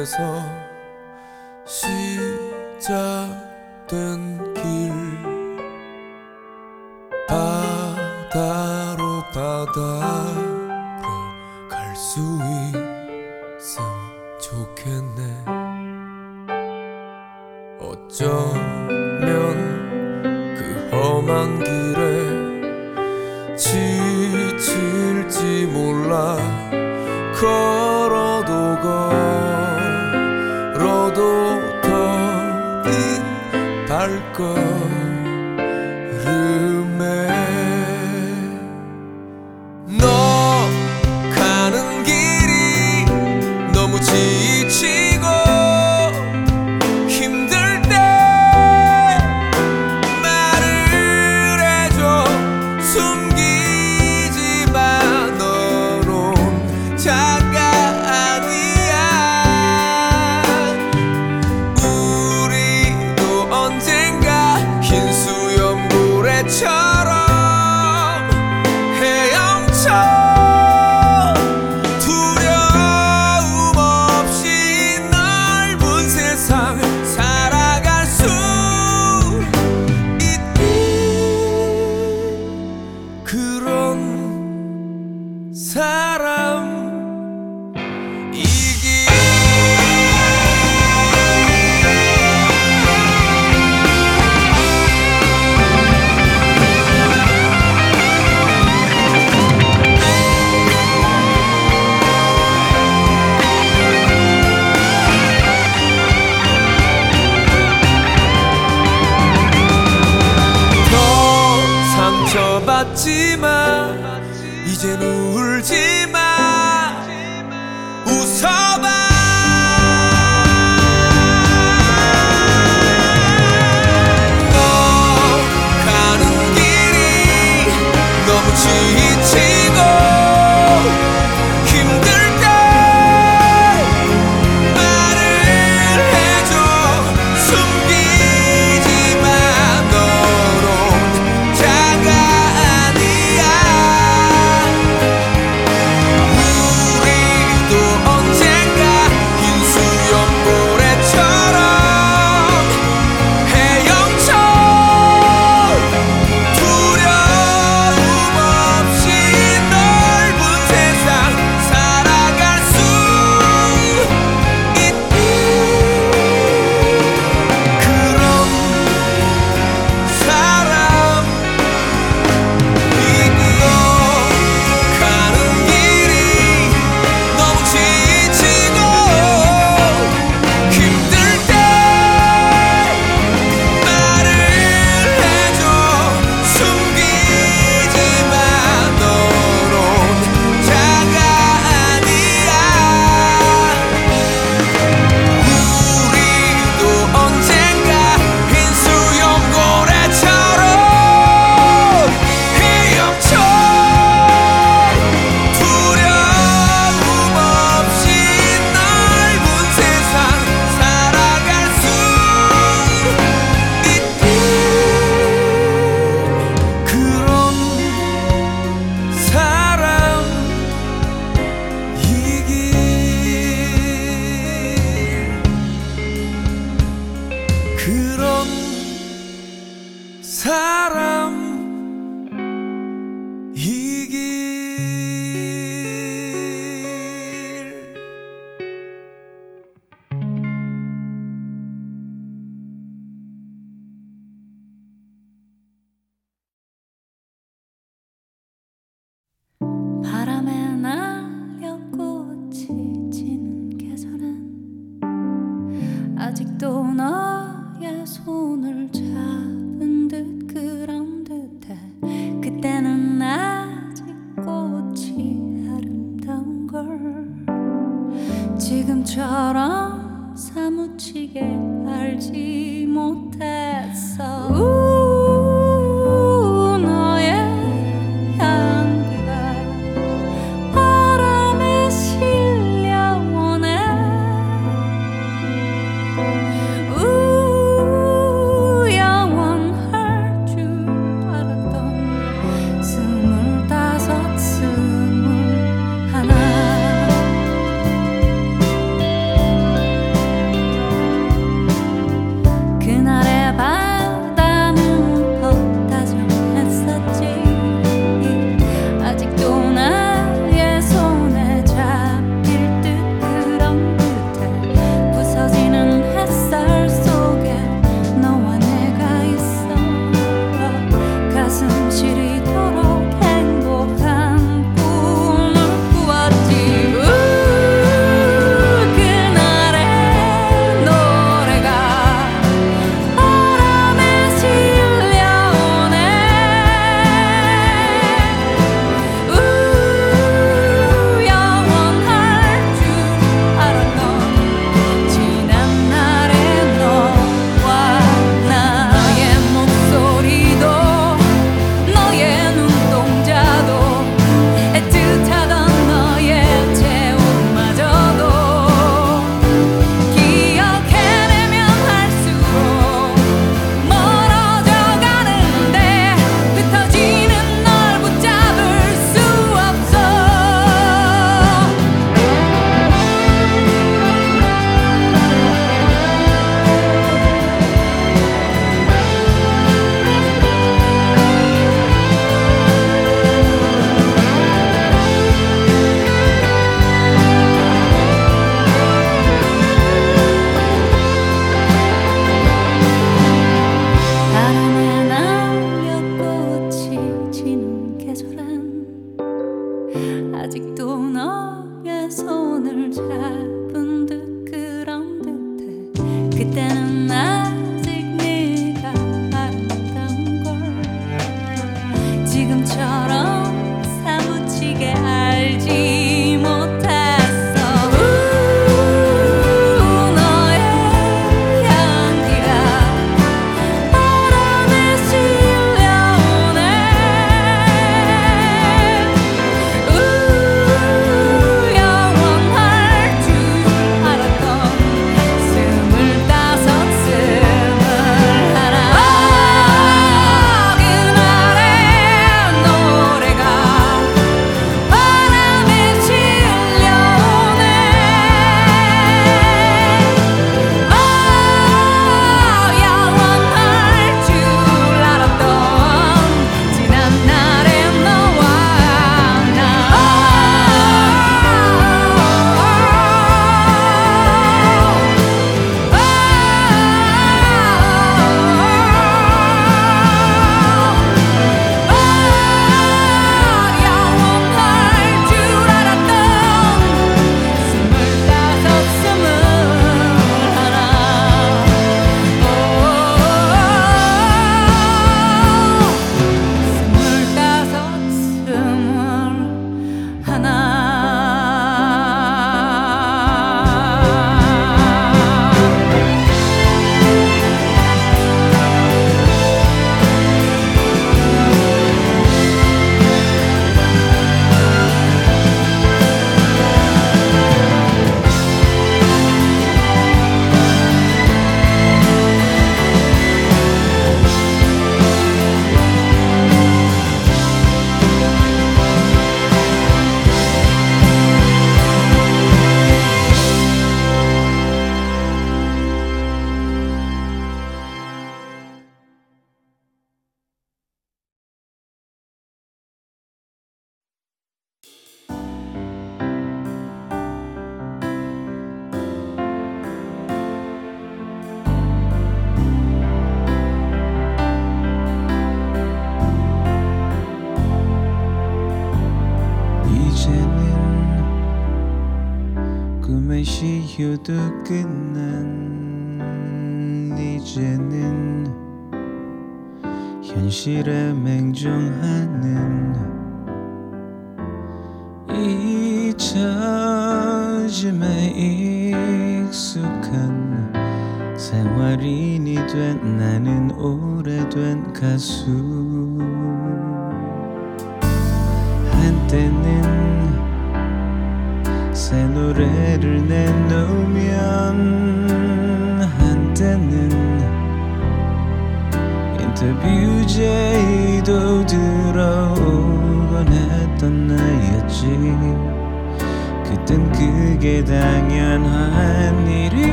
연못에서 받지만 이젠 울지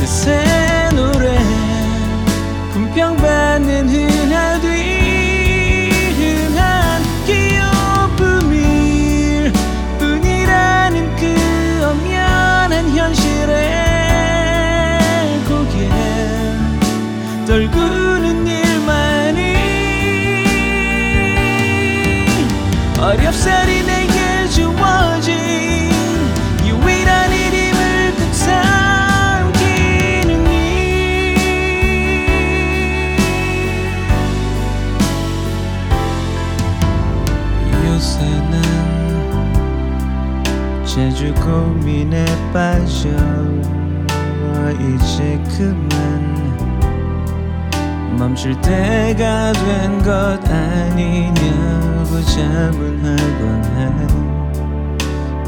내 새 노래 품평받 빠져 이제 그만 멈출 때가 된 것 아니냐고 자문하곤 해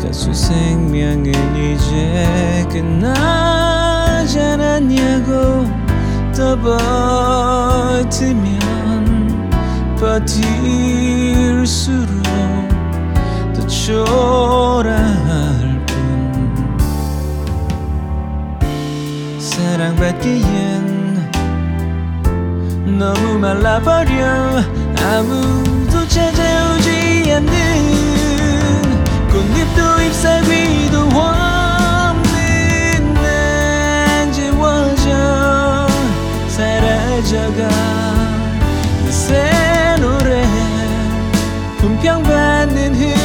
가수 생명은 이제 끝나지 않았냐고 더 버티면 버틸수록 더 초라할 사랑받기엔 너무 말라버려. 아무도 찾아오지 않는. 꽃잎도 잎사귀도 없는 난 지워져 사라져가. 내새 노래 품평받는 흔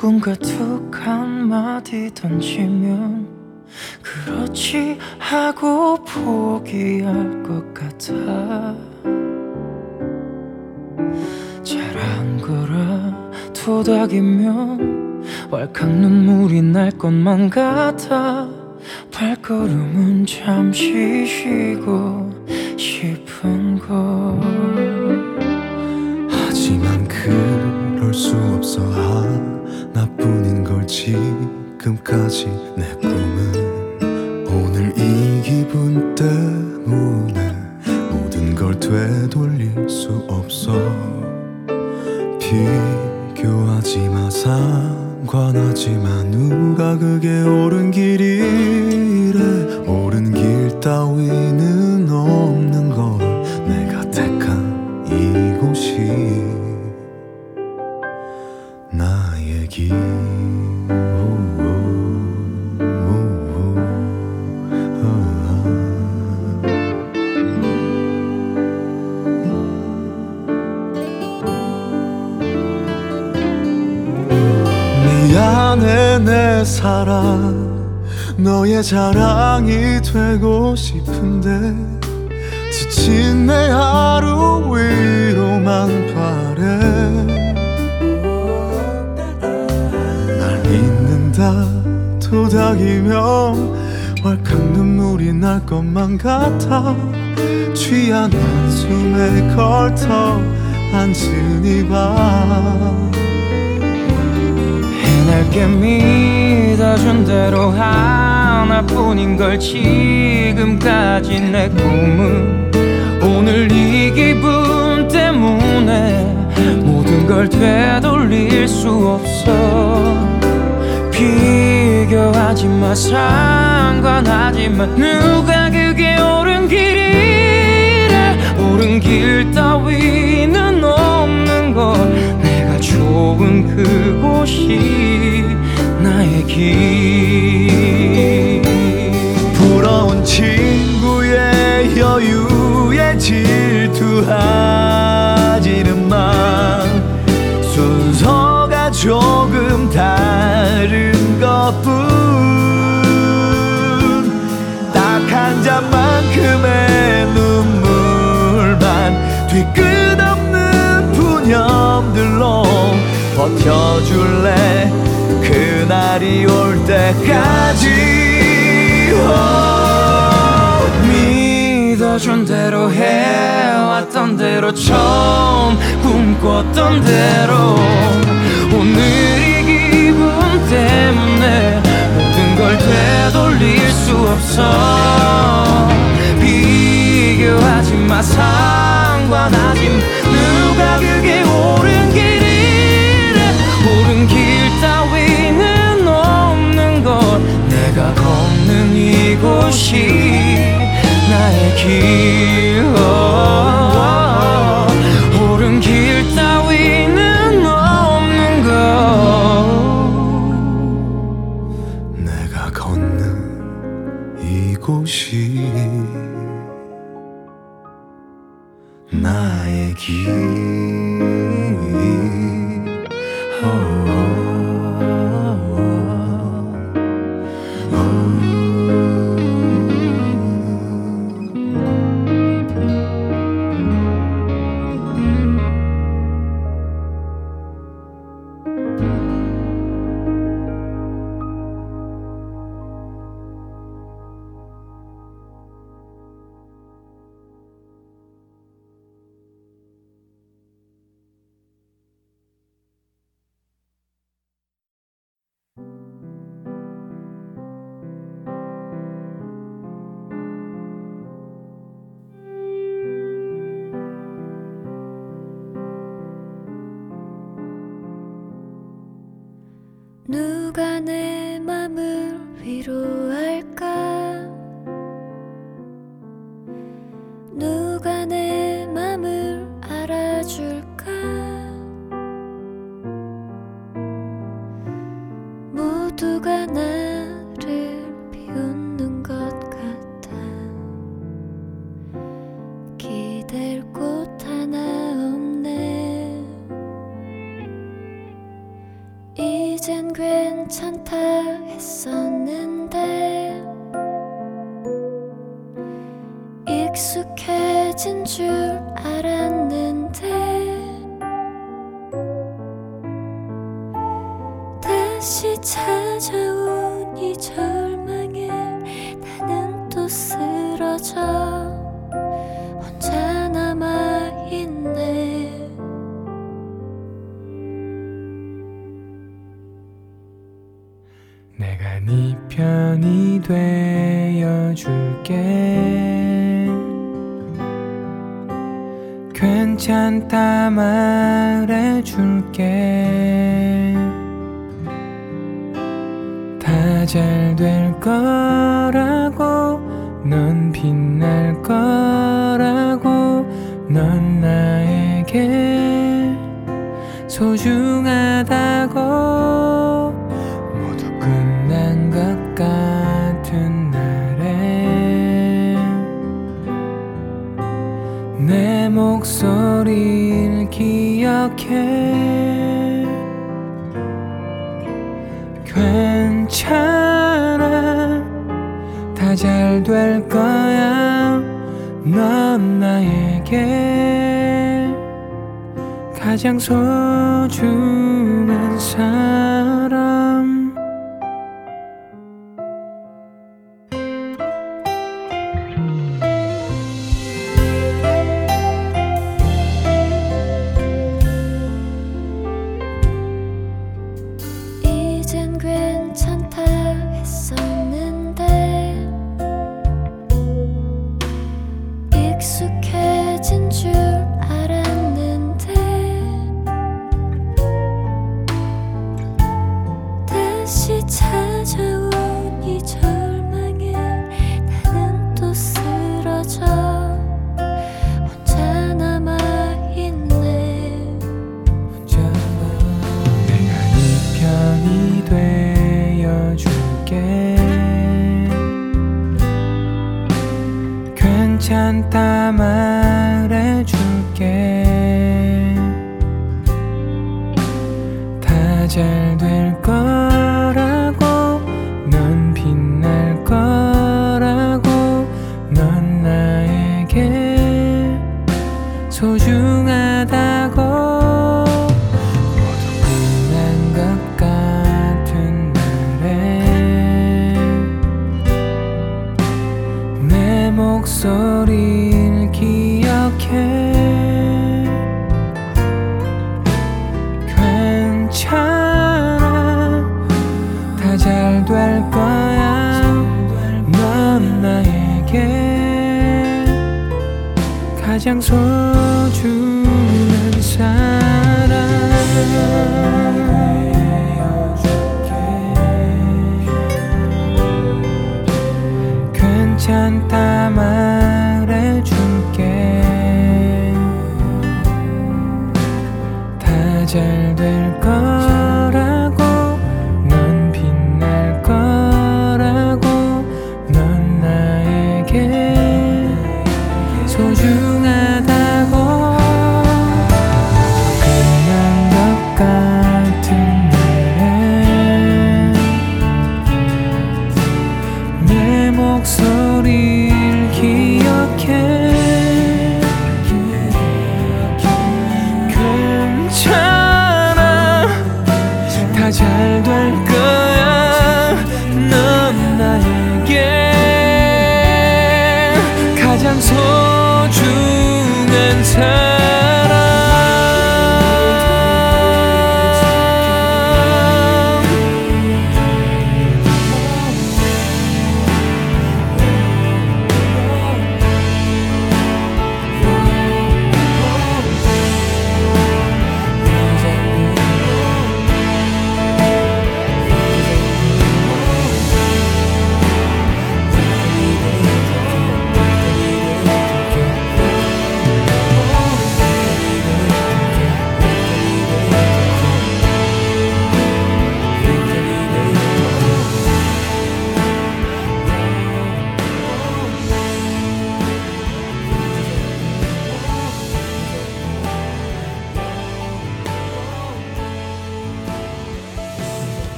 누군가 툭 한마디 던지면 그렇지 하고 포기할 것 같아. 잘한 거라 토닥이면 왈칵 눈물이 날 것만 같아. 발걸음은 잠시 쉬고 싶은 걸. 하지만 그럴 수 없어 지금까지 내 꿈은 오늘 이 기분 때문에 모든 걸 되돌릴 수 없어. 비교하지 마 상관하지 마. 누가 그게 옳은 길이 자랑이 되고 싶은데 지친 내 하루 위로만 바래. 날 잊는다 도닥이며 왈칵 눈물이 날 것만 같아. 취한 한숨에 걸터 앉은 이밤 해낼게 믿어준 대로 하 나뿐인 걸 지금까지 내 꿈은 오늘 이 기분 때문에 모든 걸 되돌릴 수 없어. 비교하지 마 상관하지 마 누가 그게 옳은 길이래? 옳은 길 따위는 없는 것. 내가 좋은 그곳이 부러운 친구의 여유에 질투하지는 마. 순서가 조금 다른 것뿐 때까지. 믿어준 대로 해왔던 대로 처음 꿈꿨던 대로. 오늘 이 기분 때문에 모든 걸 되돌릴 수 없어. 비교하지 마 상관하지 마. 누가 그게 이곳이 나 내가 네 편이 되어줄게. 괜찮다 말해줄게. 다 잘 될 거라고 넌 빛날 거라고 넌 나에게 소중 게 괜찮아. 다 잘 될 거야 넌 나에게. 가장 소중한 사람.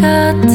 got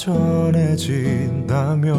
전해진다면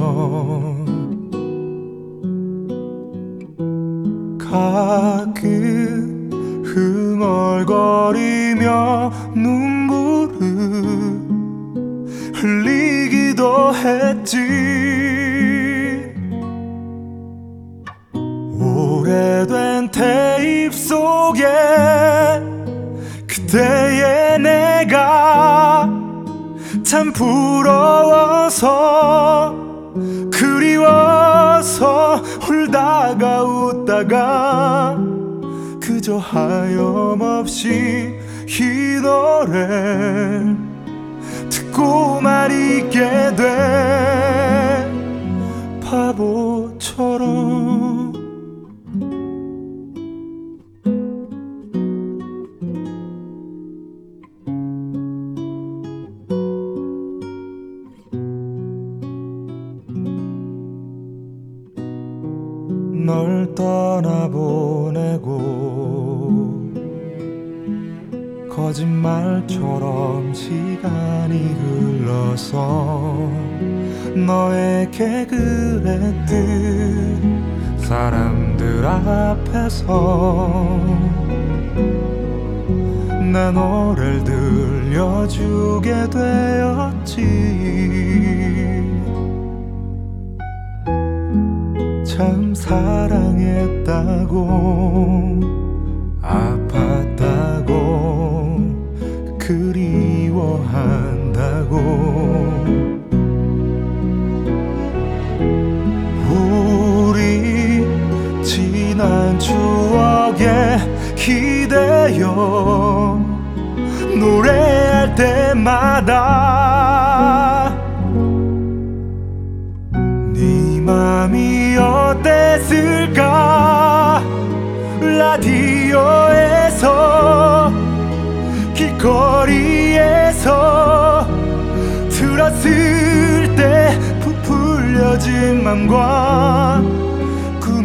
사람들 앞에서 내 노래를 들려주게 되었지. 참 사랑했다고 아팠다고 그리워한다고. 지난 추억에 기대어 노래할 때마다 네 맘이 어땠을까? 라디오에서 길거리에서 들었을 때 부풀려진 맘과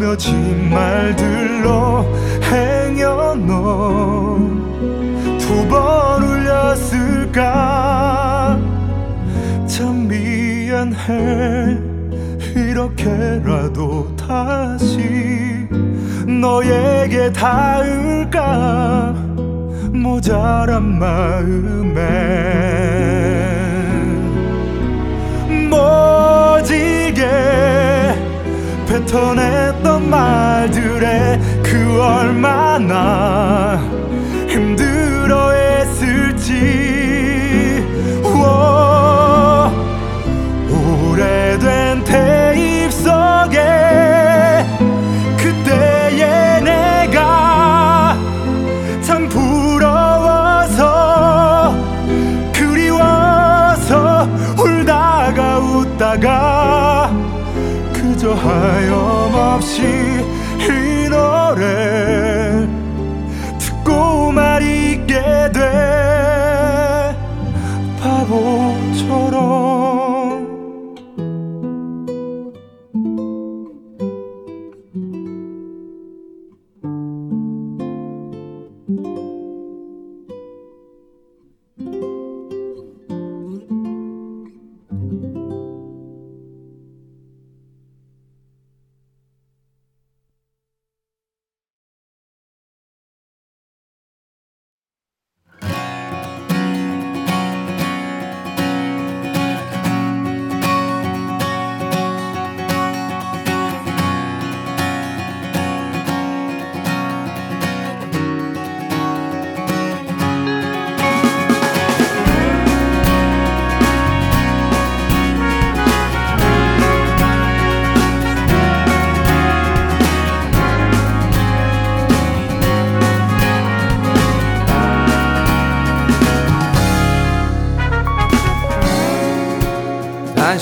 꾸며진 말들로 행여놓은 두번 울렸을까? 참 미안해. 이렇게라도 다시 너에게 닿을까? 모자란 마음에. 모지게 뱉어냈던 말들에 그 얼마나 힘들어 했을지. 워, 오래된 테잎 속에 그때의 내가 참 부러워서 그리워서 울다가 웃다가 하염없이 이 노래 듣고만 있게 돼 바보처럼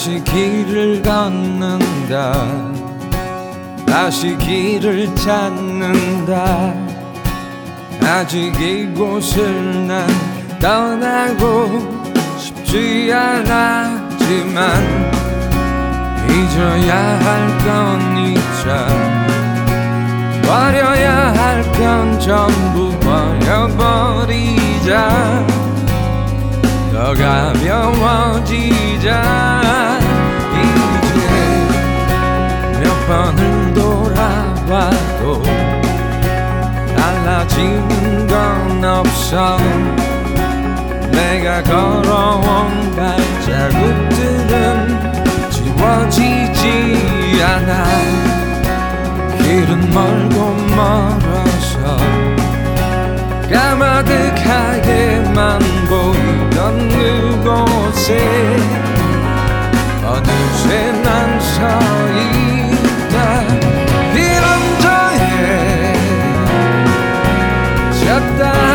다시 길을 걷는다. 다시 길을 찾는다. 아직 이곳을 난 떠나고 싶지 않았지만 잊어야 할건 잊자. 버려야 할 건 전부 버려버리자. 더 가벼워지자 번을 돌아봐도 달라지는 건 없어. 내가 걸어온 발자국들은 지워지지 않아. 길은 멀고 멀어서 까마득하게만 보이던 그곳에 어느새 난서 있 down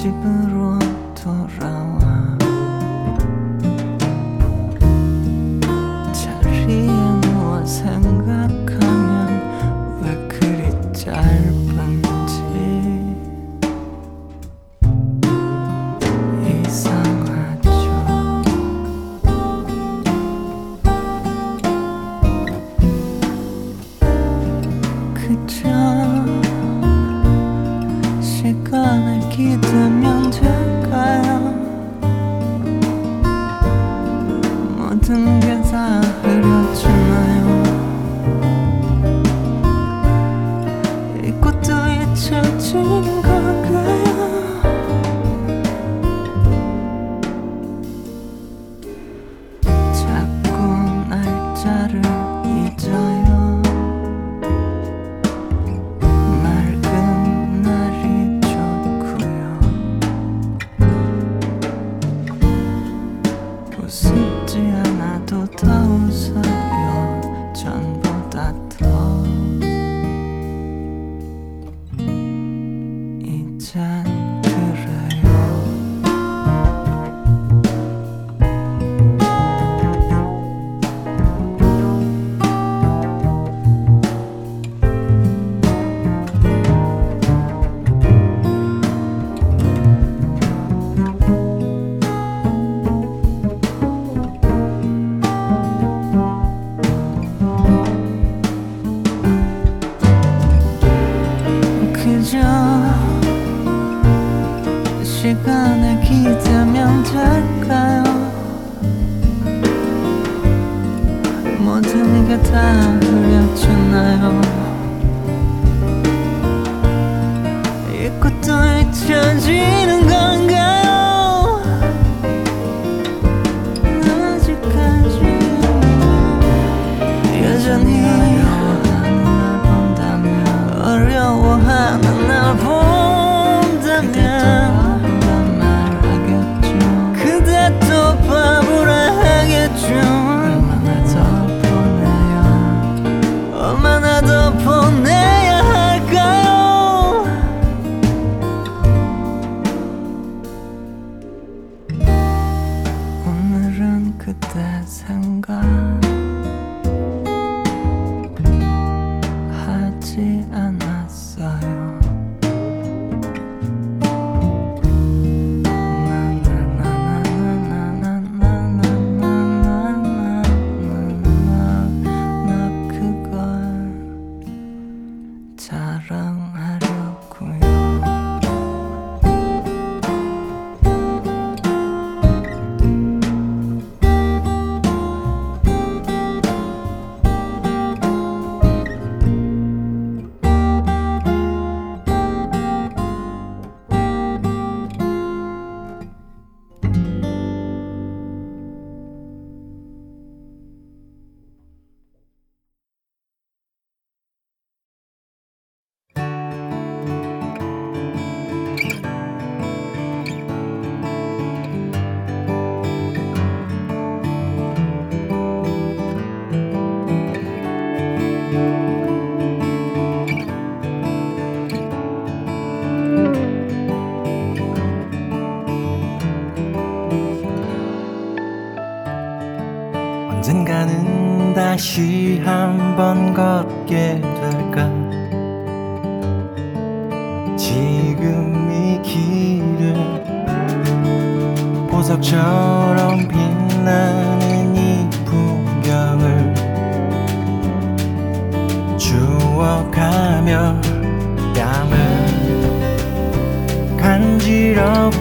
气氛如 다시 한번 걷게 될까? 지금 이 길을 보석처럼 빛나는 이 풍경을 주워가며 뺨을 간지럽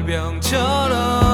열병처럼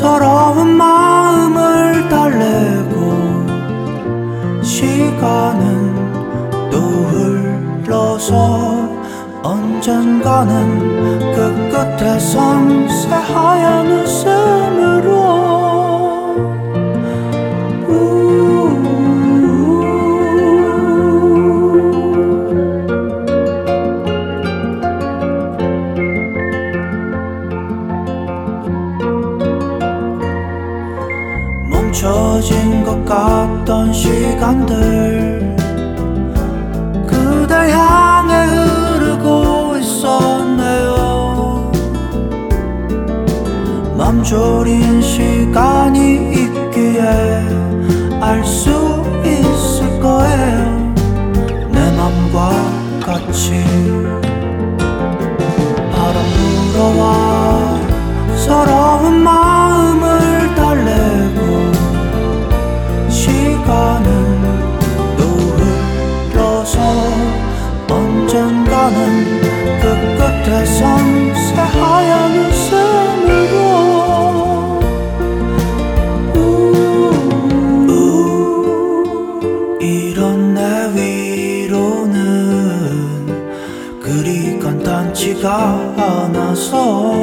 서러운 마음을 달래고 시간은 또 흘러서 언젠가는 그 끝에 섬세하얀 웃음으로 갔던 시간들 그대 향해 흐르고 있었네요. 맘 졸인 시간이 있기에 알 수 있을 거예요. 내 맘과 같이 바람 불어와 서러운 마음 세상 새하얀 웃음으로 우, 이런 내 위로는 그리 간단치가 않아서.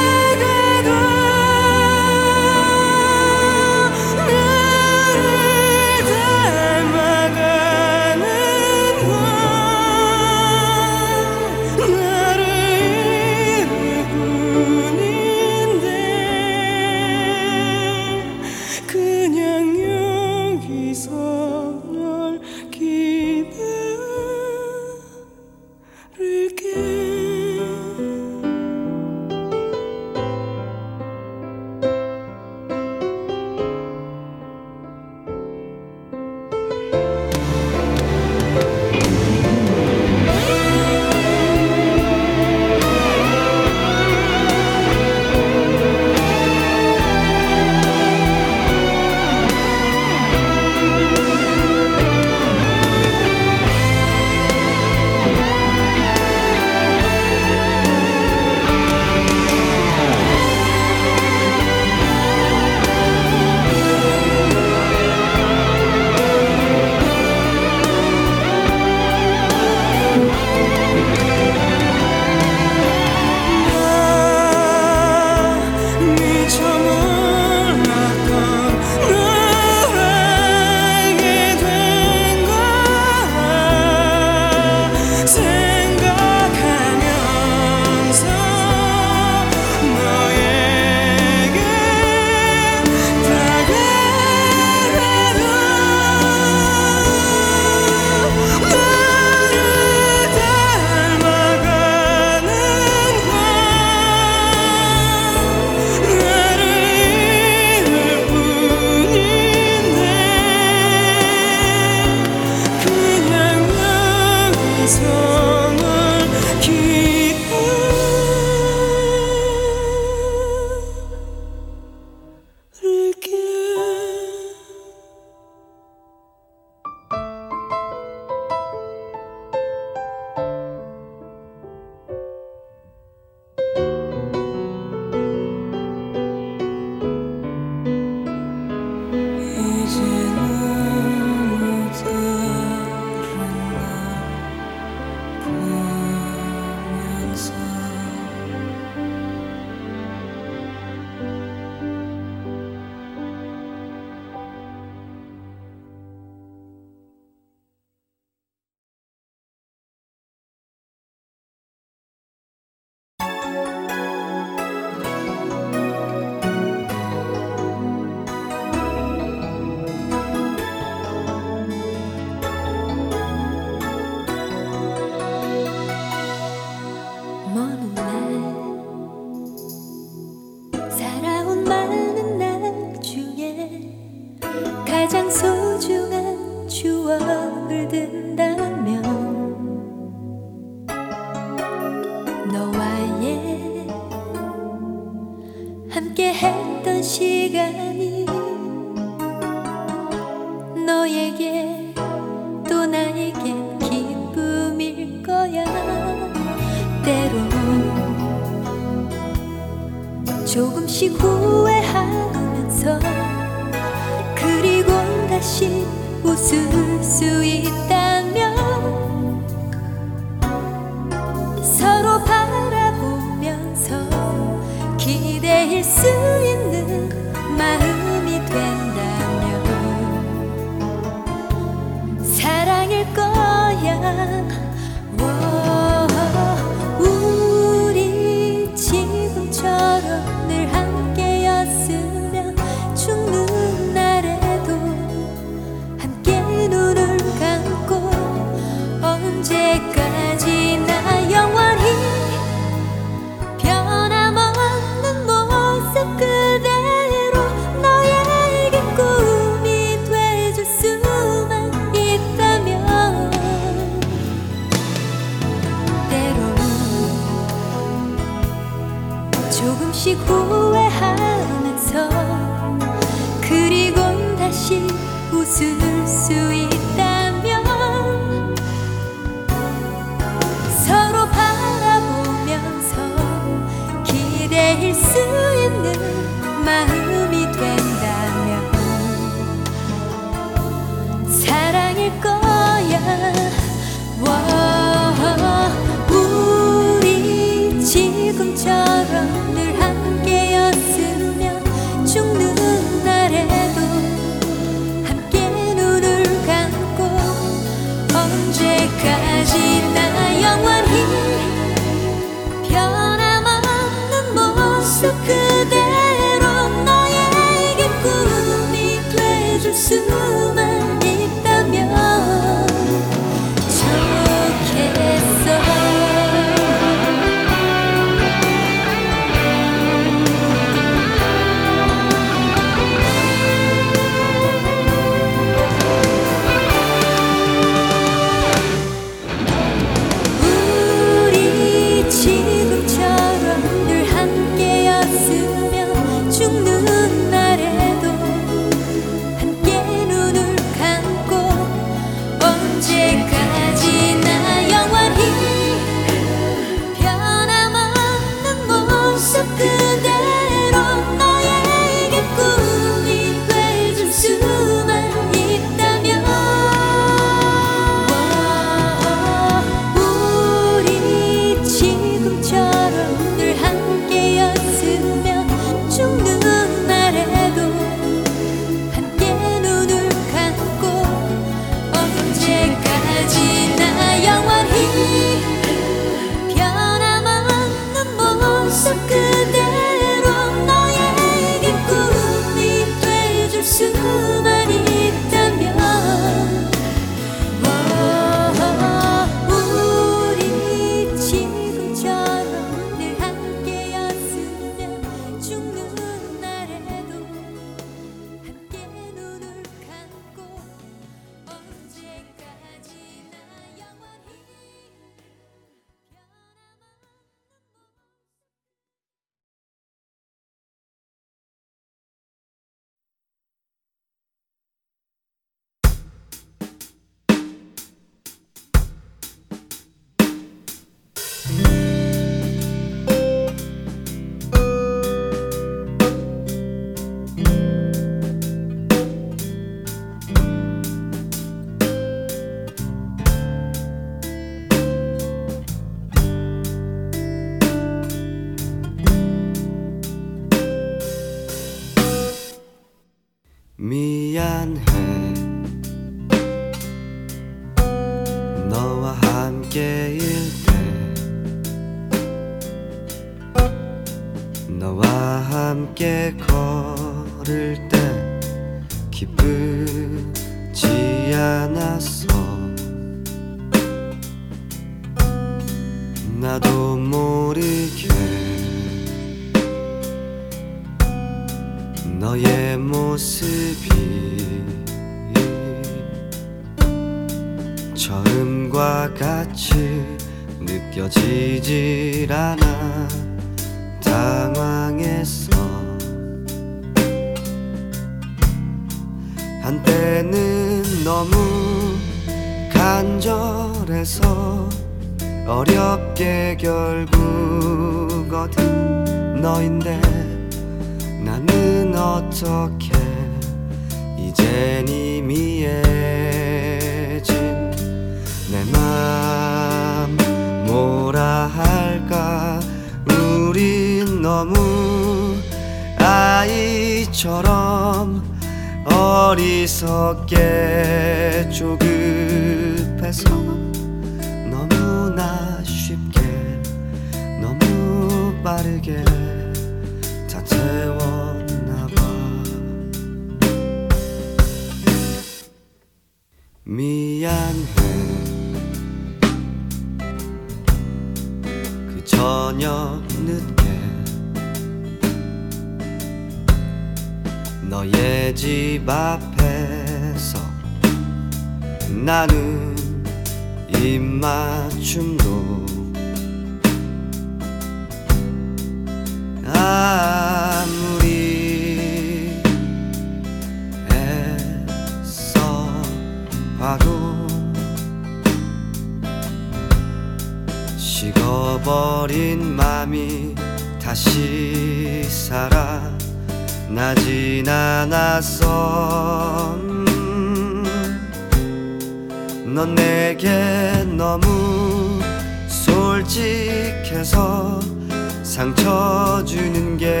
상처 주는 게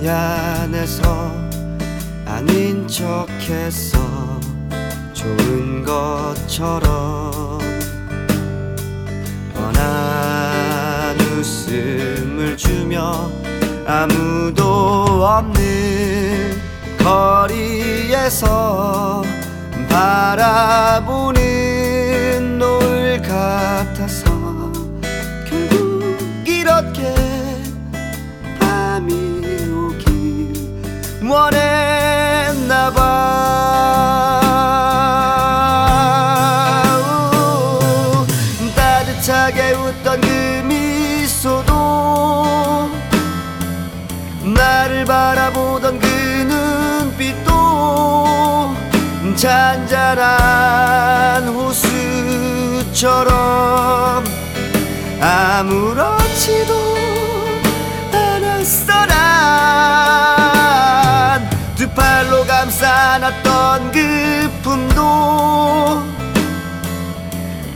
미안해서 아닌 척해서 좋은 것처럼 뻔한 웃음을 주며 아무도 없는 거리에서 바라보는 노을가 변했나봐. 따뜻하게 웃던 그 미소도 나를 바라보던 그 눈빛도 잔잔한 호수처럼 팔로 감싸놨던 그 품도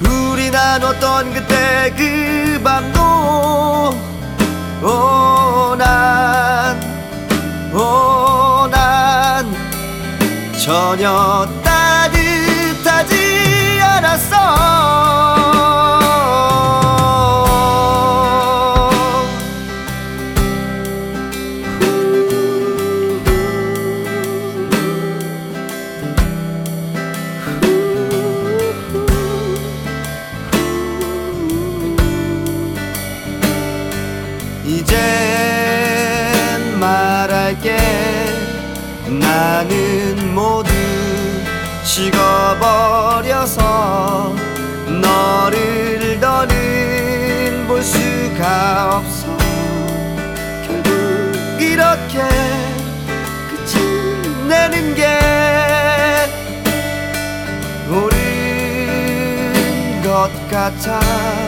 우리 나눴던 그때 그 밤도 오난 오난 전혀 time.